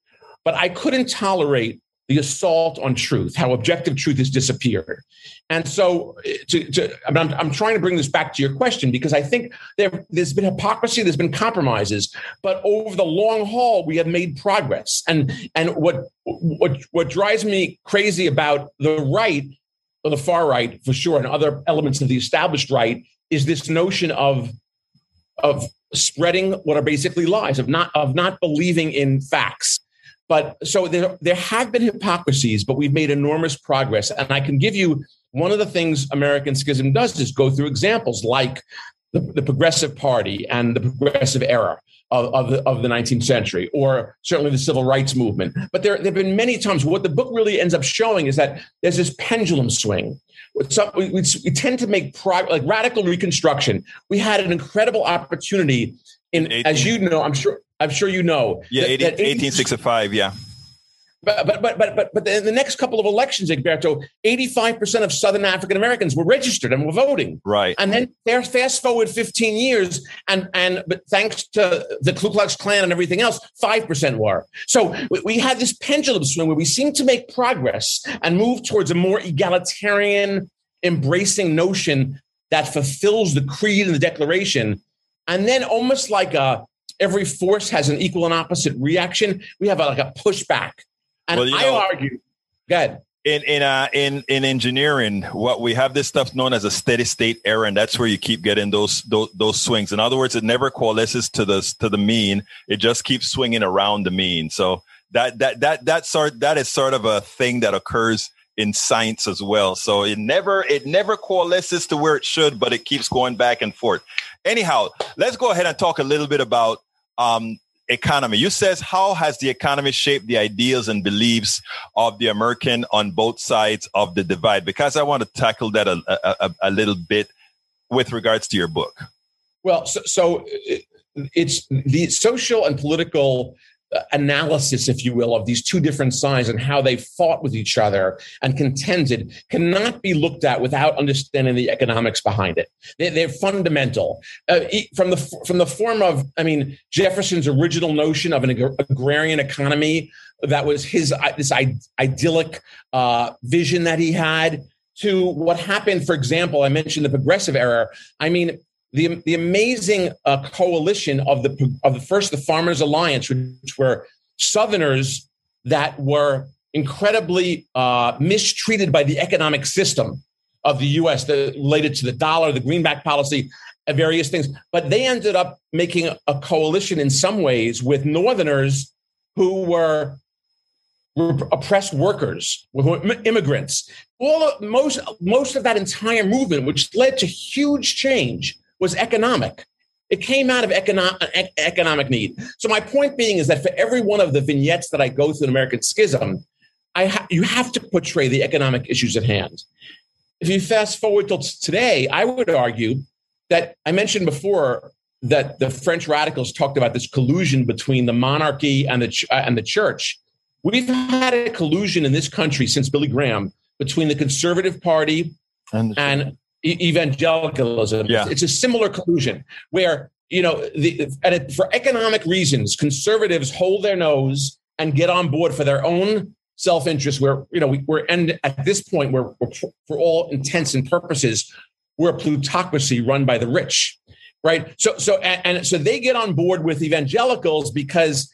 but I couldn't tolerate the assault on truth, how objective truth has disappeared. And so, to, to, I'm, I'm, trying to bring this back to your question because I think there, there's been hypocrisy, there's been compromises, but over the long haul, we have made progress. And and what what what drives me crazy about the right, or the far right for sure, and other elements of the established right is this notion of of spreading what are basically lies, of not of not believing in facts but so there, there have been hypocrisies, but we've made enormous progress. And I can give you one of the things American Schism does is go through examples like the, the Progressive Party and the Progressive Era of, of, the, of the 19th century, or certainly the Civil Rights Movement. But there, there have been many times what the book really ends up showing is that there's this pendulum swing. So we, we, we tend to make prog- like radical reconstruction. We had an incredible opportunity in, 18. as you know, I'm sure I'm sure you know. Yeah, that, 18, that 1865. Yeah. But but but but but in the next couple of elections, Egberto, 85% of Southern African Americans were registered and were voting. Right. And then there's fast forward 15 years, and and but thanks to the Ku Klux Klan and everything else, five percent were. So we, we had this pendulum swing where we seem to make progress and move towards a more egalitarian, embracing notion that fulfills the creed and the Declaration, and then almost like a every force has an equal and opposite reaction. We have a, like a pushback. And well, I know, argue, good. In in uh, in in engineering, what we have this stuff known as a steady state error, and that's where you keep getting those those, those swings. In other words, it never coalesces to the to the mean; it just keeps swinging around the mean. So that that that that sort that is sort of a thing that occurs in science as well. So it never it never coalesces to where it should, but it keeps going back and forth. Anyhow, let's go ahead and talk a little bit about um, economy. You says how has the economy shaped the ideas and beliefs of the American on both sides of the divide? Because I want to tackle that a, a, a little bit with regards to your book. Well, so, so it's the social and political analysis, if you will, of these two different sides and how they fought with each other and contended cannot be looked at without understanding the economics behind it. They, are fundamental. Uh, from the from the form of, I mean, Jefferson's original notion of an agrarian economy that was his uh, this idyllic uh, vision that he had to what happened. For example, I mentioned the progressive era. I mean, the, the amazing uh, coalition of the of the first the Farmers Alliance, which were Southerners that were incredibly uh, mistreated by the economic system of the U.S. The, related to the dollar, the greenback policy, various things. But they ended up making a coalition in some ways with Northerners who were oppressed workers, immigrants. All of, most most of that entire movement, which led to huge change was economic. It came out of economic, economic need. So my point being is that for every one of the vignettes that I go through in American Schism, I ha- you have to portray the economic issues at hand. If you fast forward till today, I would argue that I mentioned before that the French radicals talked about this collusion between the monarchy and the ch- uh, and the church. We've had a collusion in this country since Billy Graham between the Conservative Party and, and e- evangelicalism. Yeah. It's a similar collusion where you know the, and it, for economic reasons, conservatives hold their nose and get on board for their own self-interest. Where you know we, we're and at this point, we're, we're for all intents and purposes, we're a plutocracy run by the rich right so so and, and, so they get on board with evangelicals because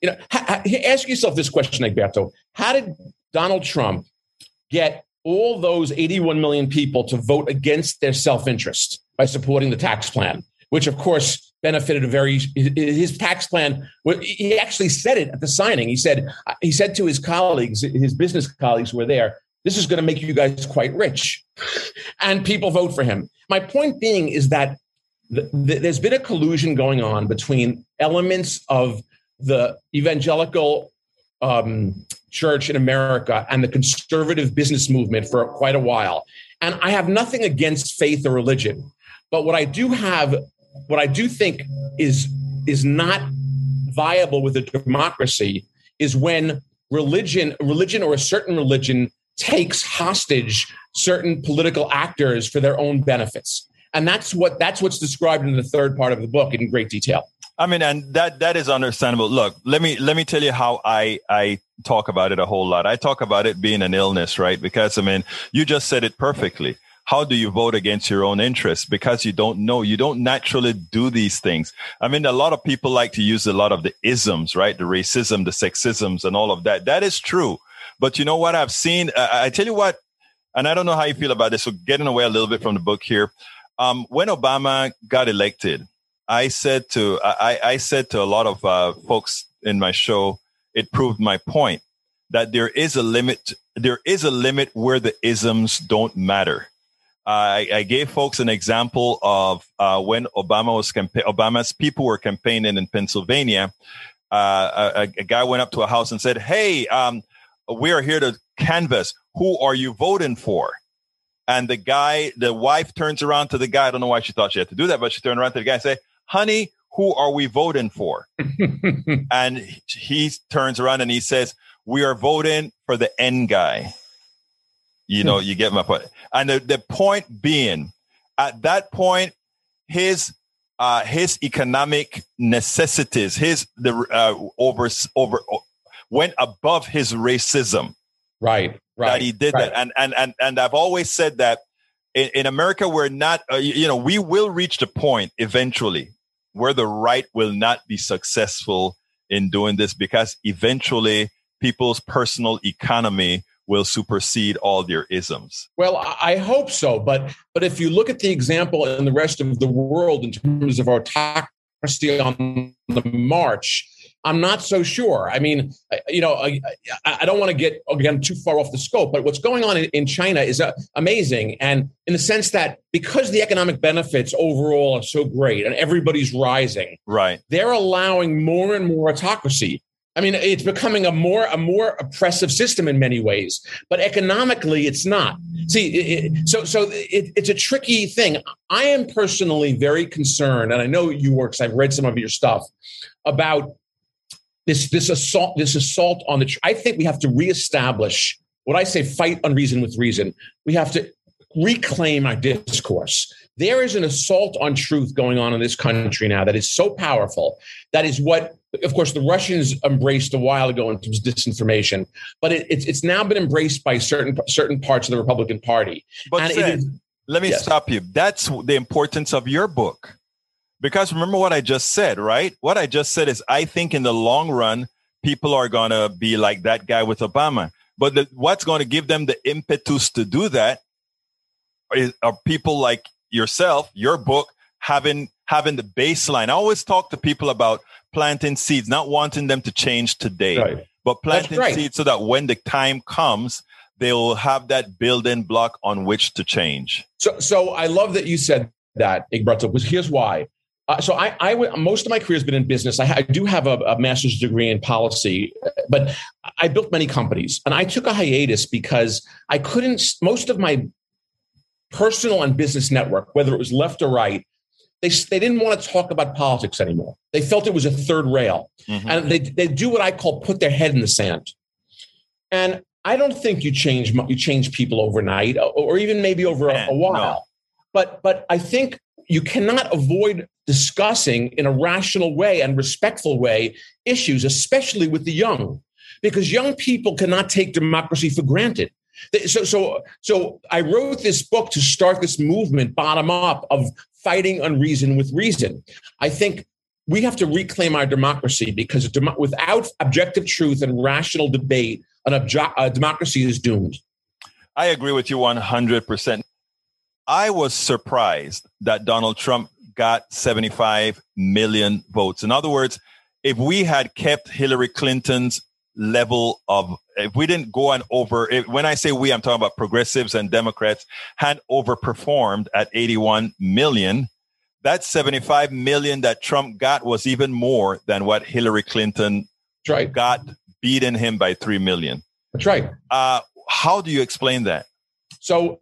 you know ha, ha, ask yourself this question Egberto. how did donald trump get all those 81 million people to vote against their self-interest by supporting the tax plan which of course benefited a very his tax plan he actually said it at the signing. He said he said to his colleagues his business colleagues who were there this is going to make you guys quite rich. And people vote for him. My point being is that the, the, there's been a collusion going on between elements of the evangelical um, church in America and the conservative business movement for quite a while. And I have nothing against faith or religion, but what I do have, what I do think is is not viable with a democracy is when religion, religion or a certain religion takes hostage certain political actors for their own benefits and that's what that's what's described in the third part of the book in great detail i mean and that that is understandable. Look let me let me tell you how i i talk about it a whole lot. I talk about it being an illness right? Because i mean you just said it perfectly. How do you vote against your own interests because you don't know you don't naturally do these things. I mean a lot of people like to use a lot of the isms right? The racism the sexisms and all of that. That is true. But you know what i've seen? I, I tell you what and i don't know how you feel about this so getting away a little bit from the book here. Um, when Obama got elected, I said to I, I said to a lot of uh, folks in my show, it proved my point that there is a limit. There is a limit where the isms don't matter. I, I gave folks an example of uh, when Obama was campa- Obama's people were campaigning in Pennsylvania. Uh, a, a, guy went up to a house and said, "Hey, um, we are here to canvass. Who are you voting for?" And the guy, the wife turns around to the guy. I don't know why she thought she had to do that, but she turned around to the guy and say, honey, who are we voting for? [laughs] and he turns around and he says, we are voting for the end guy. You know, you get my point. And the, the point being, at that point, his uh, his economic necessities, his the uh, over over went above his racism. Right right, that he did right. that. And, and, and, and I've always said that in, in America, we're not, uh, you, you know, we will reach the point eventually where the right will not be successful in doing this because eventually people's personal economy will supersede all their isms. Well, I hope so, but but if you look at the example in the rest of the world in terms of autocracy on the march, I'm not so sure. I mean, you know, I, I don't want to get again too far off the scope, but what's going on in China is uh, amazing, and in the sense that because the economic benefits overall are so great and everybody's rising, right? They're allowing more and more autocracy. I mean, it's becoming a more a more oppressive system in many ways, but economically, it's not. See, it, so so it, it's a tricky thing. I am personally very concerned, and I know you work. I've read some of your stuff about this this assault this assault on the i think we have to reestablish what i say fight unreason with reason. We have to reclaim our discourse. There is an assault on truth going on in this country now that is so powerful. That is what of course the russians embraced a while ago in terms of disinformation but it, it's, it's now been embraced by certain certain parts of the republican party. But let me yes. stop you. That's the importance of your book because remember what I just said, right? What I just said is I think in the long run, people are going to be like that guy with Obama. But the, what's going to give them the impetus to do that is, are people like yourself, your book, having having the baseline. I always talk to people about planting seeds, not wanting them to change today, right. but planting right. seeds so that when the time comes, they'll have that building block on which to change. So, so I love that you said that, Egberto, because here's why Uh, so I, I w- most of my career has been in business. I, I do have a, a, master's degree in policy, but I built many companies, and I took a hiatus because I couldn't. Most of my personal and business network, whether it was left or right, they they didn't want to talk about politics anymore. They felt it was a third rail, mm-hmm. and they they do what I call put their head in the sand. And I don't think you change you change people overnight, or even maybe over a, a while. No. But but I think you cannot avoid discussing in a rational way and respectful way issues, especially with the young, because young people cannot take democracy for granted. So, so, so I wrote this book to start this movement bottom up of fighting unreason with reason. I think we have to reclaim our democracy because without objective truth and rational debate, an obje- democracy is doomed. I agree with you 100%. I was surprised that Donald Trump got 75 million votes. In other words, if we had kept Hillary Clinton's level of, if we didn't go on over, if, when I say we, I'm talking about progressives and Democrats had overperformed at 81 million. That 75 million that Trump got was even more than what Hillary Clinton right. got, beating him by 3 million. That's right. Uh, how do you explain that? So,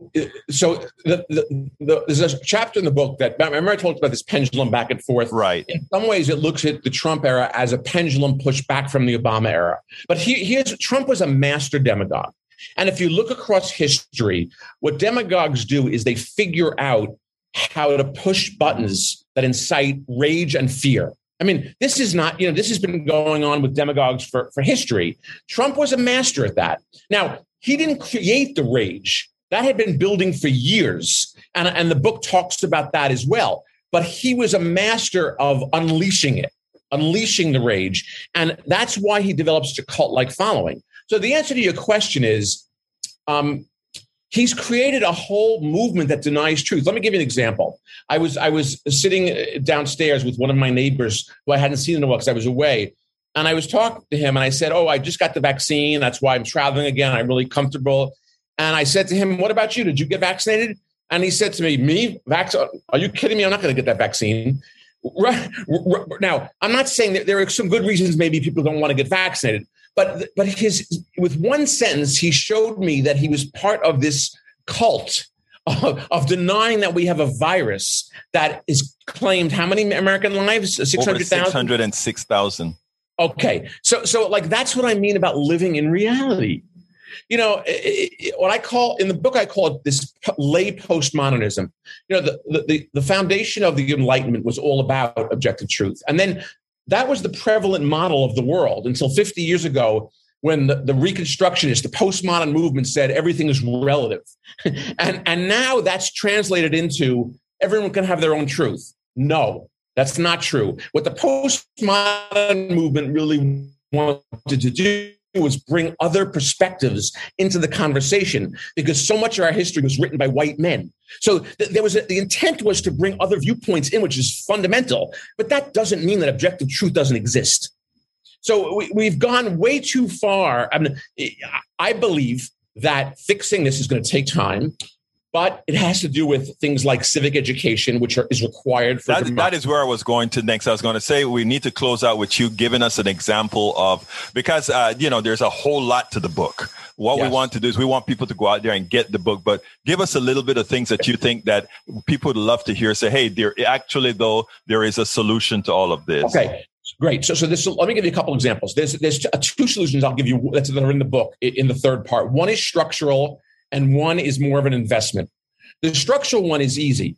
so the, the, the, there's a chapter in the book that remember I told you about this pendulum back and forth. Right. In some ways, it looks at the Trump era as a pendulum pushed back from the Obama era. But he, here's Trump was a master demagogue, and if you look across history, what demagogues do is they figure out how to push buttons that incite rage and fear. I mean, this is not, you know, this has been going on with demagogues for, for history. Trump was a master at that. Now, he didn't create the rage that had been building for years. And, and the book talks about that as well. But he was a master of unleashing it, unleashing the rage. And that's why he develops a cult like following. So the answer to your question is um, he's created a whole movement that denies truth. Let me give you an example. I was I was sitting uh, downstairs with one of my neighbors who I hadn't seen in a while because I was away. And I was talking to him and I said, Oh, I just got the vaccine. That's why I'm traveling again. I'm really comfortable. And I said to him, What about you? Did you get vaccinated? And he said to me, Me? Vax? Are you kidding me? I'm not going to get that vaccine. Right, Now, I'm not saying that there are some good reasons maybe people don't want to get vaccinated, but but his with one sentence he showed me that he was part of this cult of, of denying that we have a virus that is claimed how many American lives? 600,000? 606,000. Okay. So so like that's what I mean about living in reality you know, it, it, what I call in the book, I call it this lay postmodernism. You know, the, the, the foundation of the Enlightenment was all about objective truth. And then that was the prevalent model of the world until 50 years ago when the, the reconstructionist, the postmodern movement said everything is relative. [laughs] and, and now that's translated into everyone can have their own truth. No, that's not true. What the postmodern movement really wanted to do was bring other perspectives into the conversation because so much of our history was written by white men. So th- there was a, the intent was to bring other viewpoints in, which is fundamental. But that doesn't mean that objective truth doesn't exist. So we, have gone way too far. I mean, I believe that fixing this is going to take time but it has to do with things like civic education, which are, is required for. That, that is where I was going to next. I was going to say we need to close out with you giving us an example of because uh, you know there's a whole lot to the book. What yes. we want to do is we want people to go out there and get the book, but give us a little bit of things that you think that people would love to hear. Say, hey, there actually though there is a solution to all of this. Okay. Great. So, so this. Let me give you a couple examples. There's there's two solutions I'll give you that are in the book in the third part. One is structural, and one is more of an investment. The structural one is easy.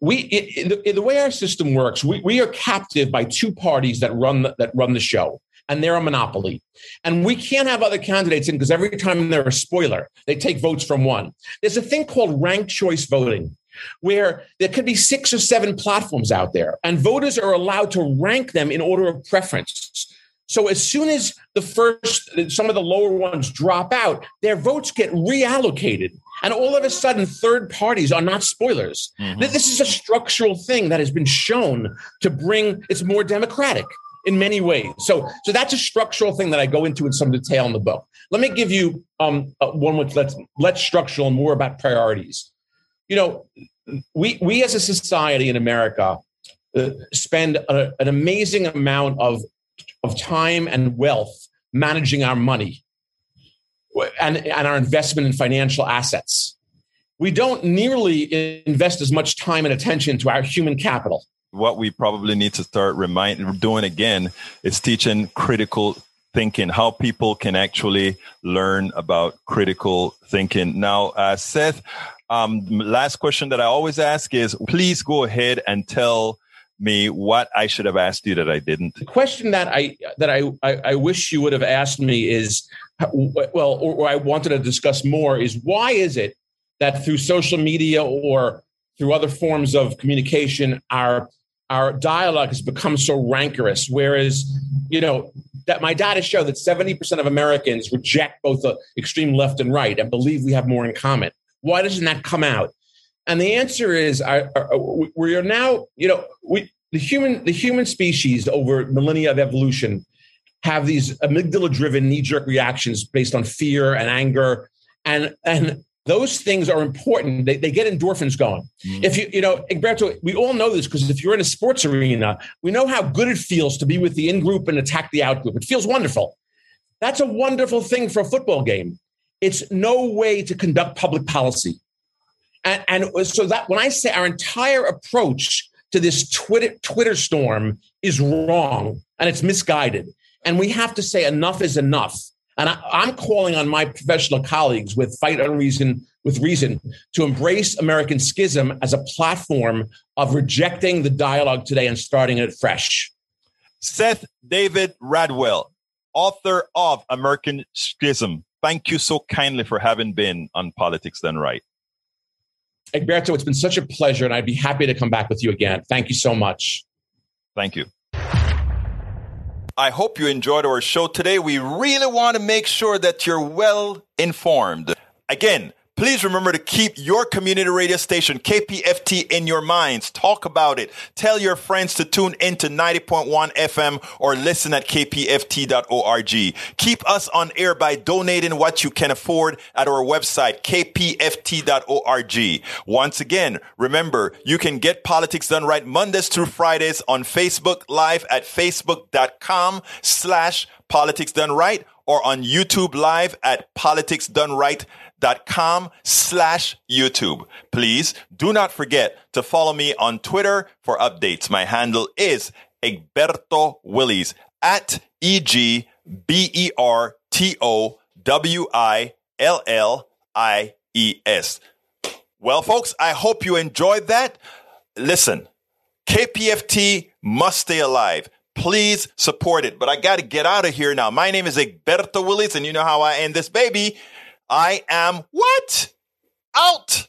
We it, it, the, the, way our system works, we, we are captive by two parties that run the, that run the show, and they're a monopoly. And we can't have other candidates in because every time they're a spoiler, they take votes from one. There's a thing called ranked choice voting, where there could be six or seven platforms out there, and voters are allowed to rank them in order of preference. So as soon as the first, some of the lower ones drop out, their votes get reallocated. And all of a sudden, third parties are not spoilers. Mm-hmm. This is a structural thing that has been shown to bring, it's more democratic in many ways. So, so that's a structural thing that I go into in some detail in the book. Let me give you um, uh, one which lets less structural and more about priorities. You know, we we as a society in America uh, spend a, an amazing amount of of time and wealth managing our money and, and our investment in financial assets. We don't nearly invest as much time and attention to our human capital. What we probably need to start remind, doing again is teaching critical thinking, how people can actually learn about critical thinking. Now, uh, Seth, um, last question that I always ask is please go ahead and tell me what I should have asked you that I didn't. The question that I that I I, I wish you would have asked me is well, or, or I wanted to discuss more is why is it that through social media or through other forms of communication, our our dialogue has become so rancorous. Whereas, you know, that my data show that 70% of Americans reject both the extreme left and right and believe we have more in common. Why doesn't that come out? And the answer is, I, I, we are now, you know, we the human the human species over millennia of evolution have these amygdala driven knee jerk reactions based on fear and anger and and those things are important. They, they get endorphins going. Mm. If you, you know, Egberto, we all know this because if you're in a sports arena, we know how good it feels to be with the in group and attack the out group. It feels wonderful. That's a wonderful thing for a football game. It's no way to conduct public policy. And, and so that when I say our entire approach to this Twitter, Twitter storm is wrong and it's misguided. And we have to say enough is enough. And I, am calling on my professional colleagues with Fight Unreason with Reason to embrace American Schism as a platform of rejecting the dialogue today and starting it fresh. Seth David Radwell, author of American Schism. Thank you so kindly for having been on Politics Done Right. Egberto, it's been such a pleasure, and I'd be happy to come back with you again. Thank you so much. Thank you. I hope you enjoyed our show today. We really want to make sure that you're well informed. Again, Please remember to keep your community radio station, KPFT, in your minds. Talk about it. Tell your friends to tune into 90.1 FM or listen at kpft.org. Keep us on air by donating what you can afford at our website, kpft.org. Once again, remember, you can get politics done right Mondays through Fridays on Facebook Live at facebook.com slash politics done right or on YouTube Live at politics done right com slash YouTube. Please do not forget to follow me on Twitter for updates. My handle is Egberto Willies at E G B E R T O W I L L I E S. Well, folks, I hope you enjoyed that. Listen, KPFT must stay alive. Please support it. But I got to get out of here now. My name is Egberto Willies, and you know how I end this baby. I am what? Out.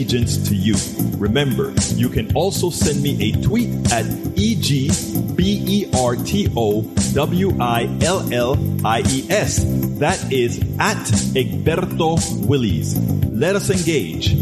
allegiance to you. Remember, you can also send me a tweet at E-G-B-E-R-T-O-W-I-L-L-I-E-S. That is at Egberto Willies. Let us engage.